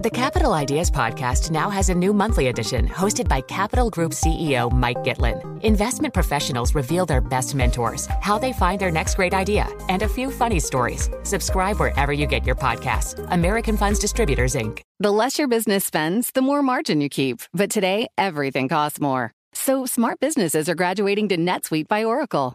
The Capital Ideas Podcast now has a new monthly edition hosted by Capital Group CEO Mike Gitlin. Investment professionals reveal their best mentors, how they find their next great idea, and a few funny stories. Subscribe wherever you get your podcasts. American Funds Distributors, Inc. The less your business spends, the more margin you keep. But today, everything costs more. So smart businesses are graduating to NetSuite by Oracle.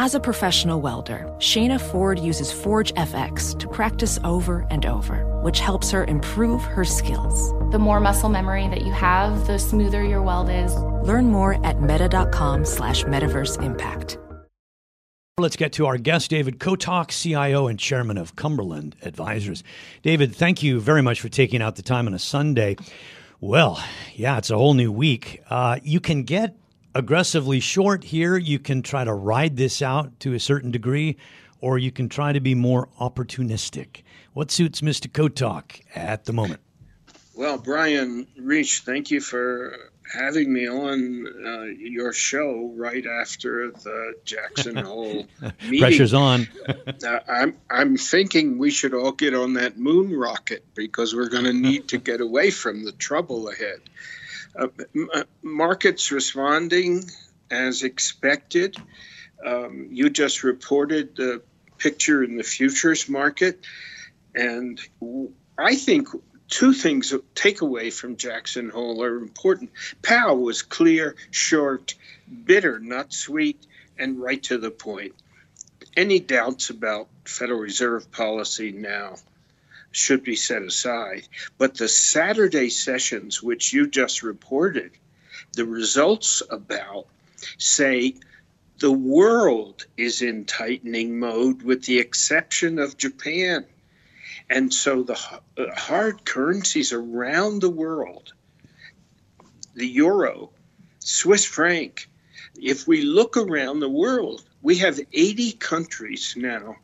As a professional welder, Shayna Ford uses Forge FX to practice over and over, which helps her improve her skills. The more muscle memory that you have, the smoother your weld is. Learn more at meta.com slash metaverse impact. Let's get to our guest, David Kotok, CIO and chairman of Cumberland Advisors. David, thank you very much for taking out the time on a Sunday. Well, yeah, it's a whole new week. Uh, you can get aggressively short here. You can try to ride this out to a certain degree, or you can try to be more opportunistic. What suits Mr. Kotok at the moment? Well, Bryan Rish, thank you for having me on uh, your show right after the Jackson Hole meeting. Pressure's on. uh, I'm I'm thinking we should all get on that moon rocket because we're going to need to get away from the trouble ahead. Uh, uh, markets responding as expected. Um, you just reported the picture in the futures market, and I think two things take away from Jackson Hole are important. Powell was clear, short, bitter, not sweet, and right to the point. Any doubts about Federal Reserve policy now? Should be set aside. But the Saturday sessions, which you just reported, the results about say the world is in tightening mode with the exception of Japan. And so the uh, hard currencies around the world, the euro, Swiss franc, if we look around the world, we have 80 countries now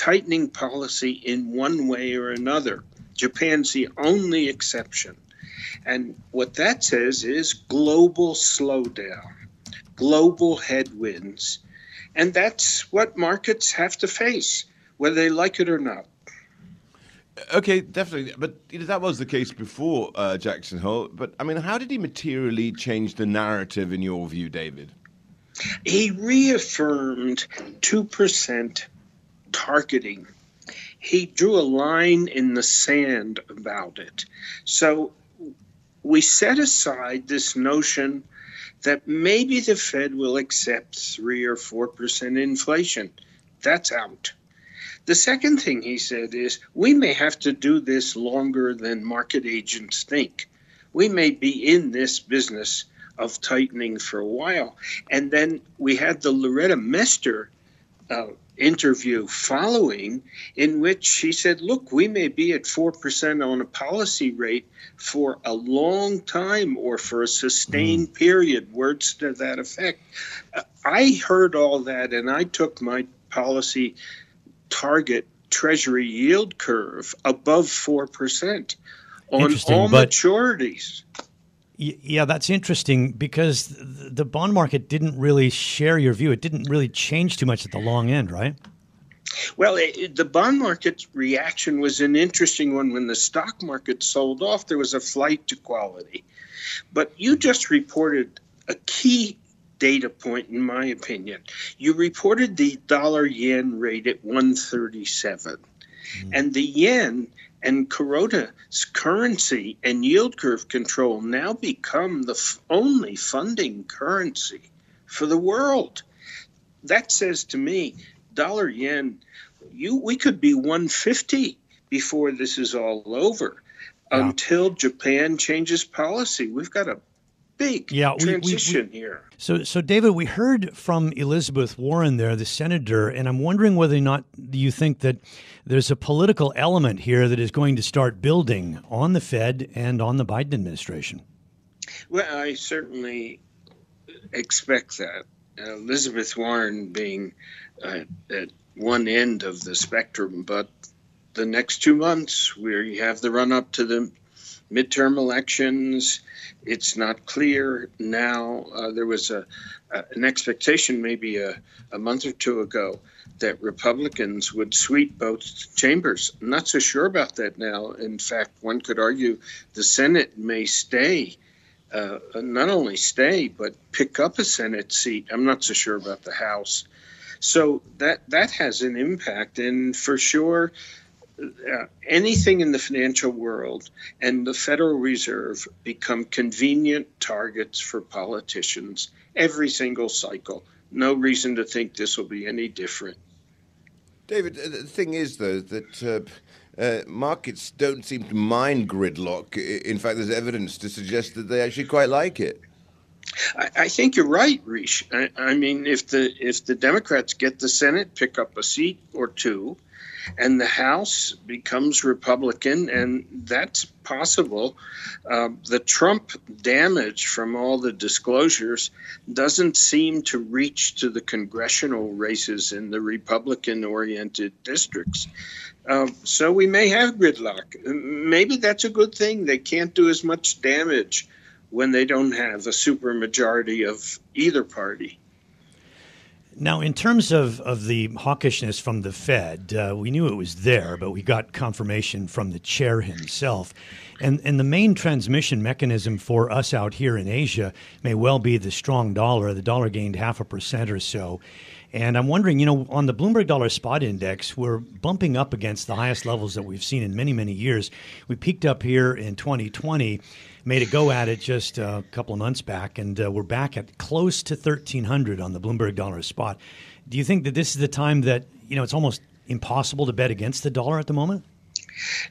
tightening policy in one way or another. Japan's the only exception. And what that says is global slowdown, global headwinds. And that's what markets have to face, whether they like it or not. Okay, definitely. But you know, that was the case before uh, Jackson Hole. But I mean, how did he materially change the narrative in your view, David? He reaffirmed 2% targeting. He drew a line in the sand about it. So we set aside this notion that maybe the Fed will accept 3 or 4% inflation. That's out. The second thing he said is we may have to do this longer than market agents think. We may be in this business of tightening for a while. And then we had the Loretta Mester uh, interview following in which she said, Look, we may be at 4% on a policy rate for a long time or for a sustained mm. period, words to that effect. I heard all that and I took my policy target treasury yield curve above 4% on all maturities. Yeah, that's interesting because the bond market didn't really share your view. It didn't really change too much at the long end, right? Well, it, the bond market reaction was an interesting one. When the stock market sold off, there was a flight to quality. But you just reported a key data point, in my opinion. You reported the dollar yen rate at 137. Mm. And the yen and Kuroda's currency and yield curve control now become the f- only funding currency for the world. That says to me, dollar yen, you we could be 150 before this is all over. Yeah. Until Japan changes policy, we've got a big yeah, transition we, we, we, here. So, so David, we heard from Elizabeth Warren there, the senator, and I'm wondering whether or not you think that there's a political element here that is going to start building on the Fed and on the Biden administration. Well, I certainly expect that. Elizabeth Warren being uh, at one end of the spectrum, but the next two months, where you have the run up to the midterm elections, it's not clear now. Uh, there was a, a, an expectation maybe a, a month or two ago that Republicans would sweep both chambers. I'm not so sure about that now. In fact, one could argue the Senate may stay, uh, not only stay, but pick up a Senate seat. I'm not so sure about the House. So that that has an impact, and for sure, uh, anything in the financial world and the Federal Reserve become convenient targets for politicians every single cycle. No reason to think this will be any different. David, uh, the thing is, though, that uh, uh, markets don't seem to mind gridlock. In fact, there's evidence to suggest that they actually quite like it. I, I think you're right, Rish. I, I, mean, if the if the Democrats get the Senate, pick up a seat or two, and the House becomes Republican, and that's possible. Uh, the Trump damage from all the disclosures doesn't seem to reach to the congressional races in the Republican oriented districts. Uh, so we may have gridlock. Maybe that's a good thing. They can't do as much damage when they don't have a supermajority of either party. Now, in terms of, of the hawkishness from the Fed, uh, we knew it was there, but we got confirmation from the chair himself. And, and the main transmission mechanism for us out here in Asia may well be the strong dollar. The dollar gained half a percent or so. And I'm wondering, you know, on the Bloomberg Dollar Spot Index, we're bumping up against the highest levels that we've seen in many, many years. We peaked up here in 2020 made a go at it just a couple of months back, and uh, we're back at close to 1,300 on the Bloomberg dollar spot. Do you think that this is the time that you know it's almost impossible to bet against the dollar at the moment?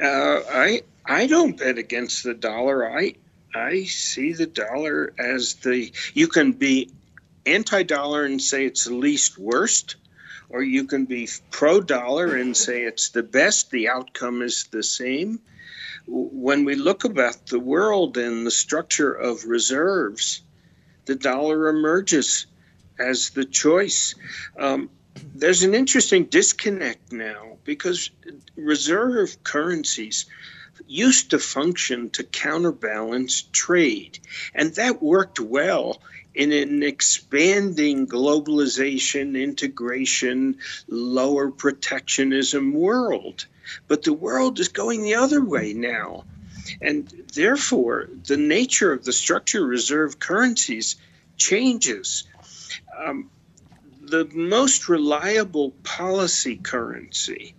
Uh, I I don't bet against the dollar. I I see the dollar as the you can be anti-dollar and say it's the least worst, or you can be pro-dollar and say it's the best. The outcome is the same when we look about the world and the structure of reserves, the dollar emerges as the choice. Um, there's an interesting disconnect now because reserve currencies used to function to counterbalance trade, and that worked well in an expanding globalization, integration, lower protectionism world. But the world is going the other way now. And therefore, the nature of the structure reserve currencies changes. Um, the most reliable policy currency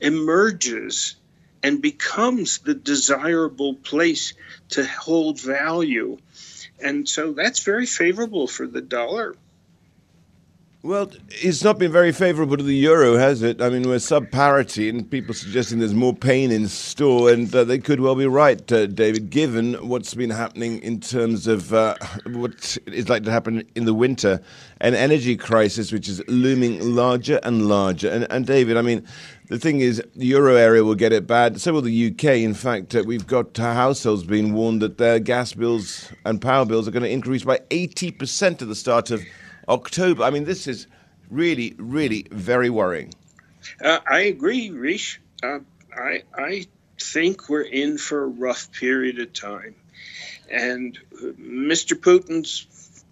emerges and becomes the desirable place to hold value. And so that's very favorable for the dollar. Well, it's not been very favourable to the euro, has it? I mean, we're sub parity, and people suggesting there's more pain in store, and uh, they could well be right, uh, David, given what's been happening in terms of uh, what is likely to happen in the winter an energy crisis which is looming larger and larger. And, and David, I mean, the thing is, the euro area will get it bad. So will the UK. In fact, uh, we've got households being warned that their gas bills and power bills are going to increase by 80% at the start of October. I mean, this is really, really very worrying. Uh, I agree, Rish. Uh, I, I think we're in for a rough period of time. And Mr. Putin's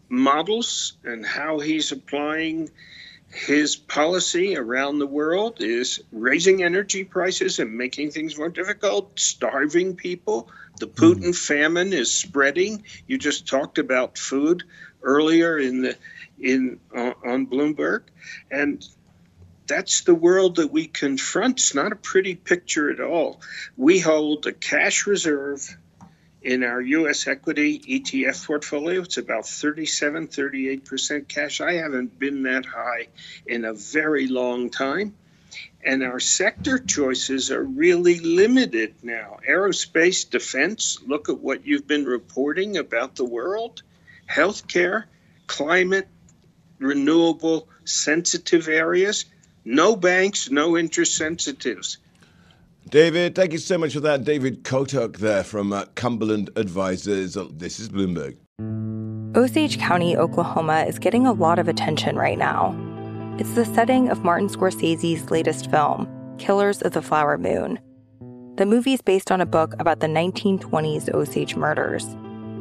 models and how he's applying his policy around the world is raising energy prices and making things more difficult, starving people. The Putin mm. famine is spreading. You just talked about food earlier in the in uh, on Bloomberg, and that's the world that we confront. It's not a pretty picture at all. We hold a cash reserve in our U.S. equity ETF portfolio. It's about 37, 38% cash. I haven't been that high in a very long time. And our sector choices are really limited now. Aerospace, defense, look at what you've been reporting about the world, healthcare, climate, renewable, sensitive areas. No banks, no interest sensitives. David, thank you so much for that. David Kotok there from uh, Cumberland Advisors. This is Bloomberg. Osage County, Oklahoma is getting a lot of attention right now. It's the setting of Martin Scorsese's latest film, Killers of the Flower Moon. The movie is based on a book about the 1920s Osage murders,